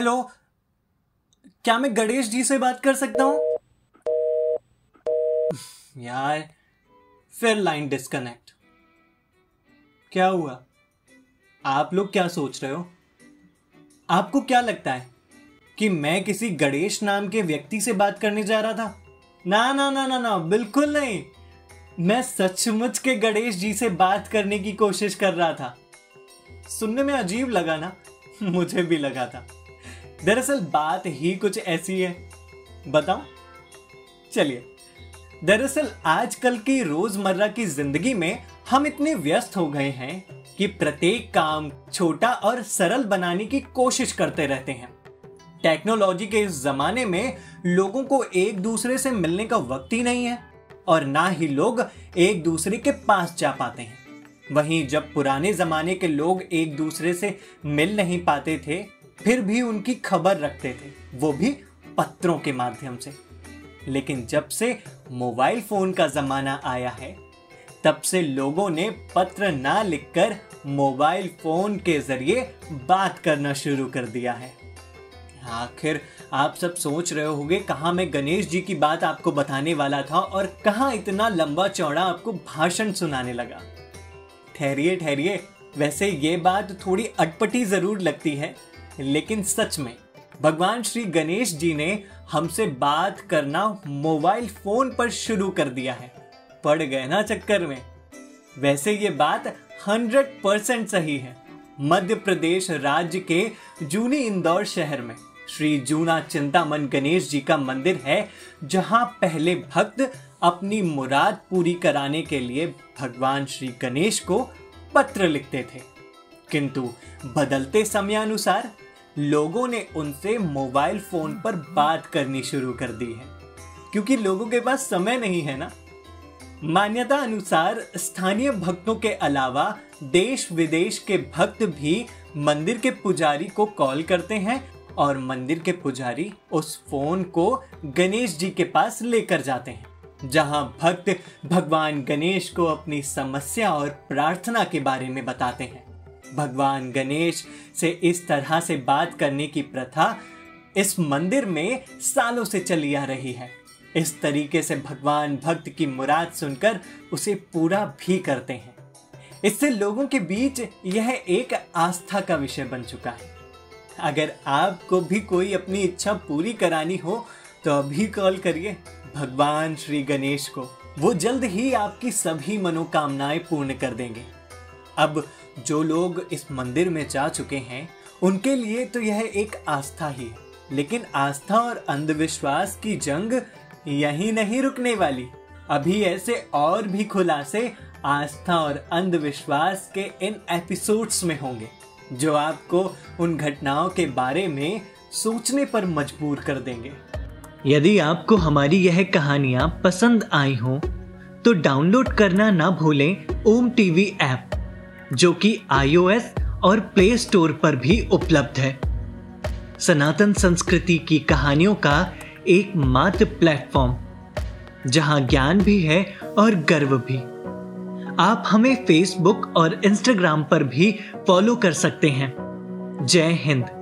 Hello, क्या मैं गणेश जी से बात कर सकता हूँ? यार, फिर लाइन डिस्कनेक्ट क्या हुआ? आप लोग क्या सोच रहे हो? आपको क्या लगता है कि मैं किसी गणेश नाम के व्यक्ति से बात करने जा रहा था? ना ना ना ना ना, बिल्कुल नहीं। मैं सचमुच के गणेश जी से बात करने की कोशिश कर रहा था। सुनने में अजीब लगा ना? मुझे भी लगा था। दरअसल बात ही कुछ ऐसी है। बताओ चलिए। दरअसल आजकल की रोज़मर्रा की ज़िंदगी में हम इतने व्यस्त हो गए हैं कि प्रत्येक काम छोटा और सरल बनाने की कोशिश करते रहते हैं। टेक्नोलॉजी के इस जमाने में लोगों को एक दूसरे से मिलने का वक्त ही नहीं है और ना ही लोग एक दूसरे के पास जा पाते हैं। वहीं जब पुराने जमाने के लोग एक दूसरे से मिल नहीं पाते थे फिर भी उनकी खबर रखते थे, वो भी पत्रों के माध्यम से। लेकिन जब से मोबाइल फ़ोन का जमाना आया है, तब से लोगों ने पत्र ना लिखकर मोबाइल फ़ोन के ज़रिए बात करना शुरू कर दिया है। आखिर आप सब सोच रहे होंगे, कहा मैं गणेश जी की बात आपको बताने वाला था और कहा इतना लंबा चौड़ा आपको भाषण सुनाने लगा। ठहरिए ठहरिए, वैसे ये बात थोड़ी अटपटी ज़रूर लगती है लेकिन सच में, भगवान श्री गणेश जी ने हमसे बात करना मोबाइल फ़ोन पर शुरू कर दिया है। पड़ गए ना चक्कर में। वैसे ये बात हंड्रेड परसेंट सही है। मध्य प्रदेश राज्य के जूनी इंदौर शहर में, श्री जूना चिंतामन गणेश जी का मंदिर है, जहाँ पहले भक्त अपनी मुराद पूरी कराने के लिए भगवान श्री गणेश को पत्र लिखते थे। किंतु बदलते समयानुसार लोगों ने उनसे मोबाइल फ़ोन पर बात करनी शुरू कर दी है। क्योंकि लोगों के पास समय नहीं है ना। मान्यता अनुसार स्थानीय भक्तों के अलावा देश विदेश के भक्त भी मंदिर के पुजारी को कॉल करते हैं और मंदिर के पुजारी उस फ़ोन को गणेश जी के पास लेकर जाते हैं, जहाँ भक्त भगवान गणेश को अपनी समस्या और प्रार्थना के बारे में बताते हैं। भगवान गणेश से इस तरह से बात करने की प्रथा इस मंदिर में सालों से चली आ रही है। इस तरीके से भगवान भक्त की मुराद सुनकर उसे पूरा भी करते हैं। इससे लोगों के बीच यह एक आस्था का विषय बन चुका है। अगर आपको भी कोई अपनी इच्छा पूरी करानी हो तो अभी कॉल करिए भगवान श्री गणेश को। वो जल्द ही आपकी सभी मनोकामनाएँ पूर्ण कर देंगे। अब जो लोग इस मंदिर में जा चुके हैं, उनके लिए तो यह एक आस्था ही है। लेकिन आस्था और अंधविश्वास की जंग यही नहीं रुकने वाली। अभी ऐसे और भी खुलासे आस्था और अंधविश्वास के इन एपिसोड्स में होंगे, जो आपको उन घटनाओं के बारे में सोचने पर मजबूर कर देंगे। यदि आपको हमारी यह कहानियाँ पसंद आई हो तो डाउनलोड करना ना भूलें ओम टीवी ऐप। जो कि आईओएस और प्ले स्टोर पर भी उपलब्ध है। सनातन संस्कृति की कहानियों का एक मात्र प्लेटफॉर्म, जहाँ ज्ञान भी है और गर्व भी। आप हमें फेसबुक और इंस्टाग्राम पर भी फॉलो कर सकते हैं। जय हिंद।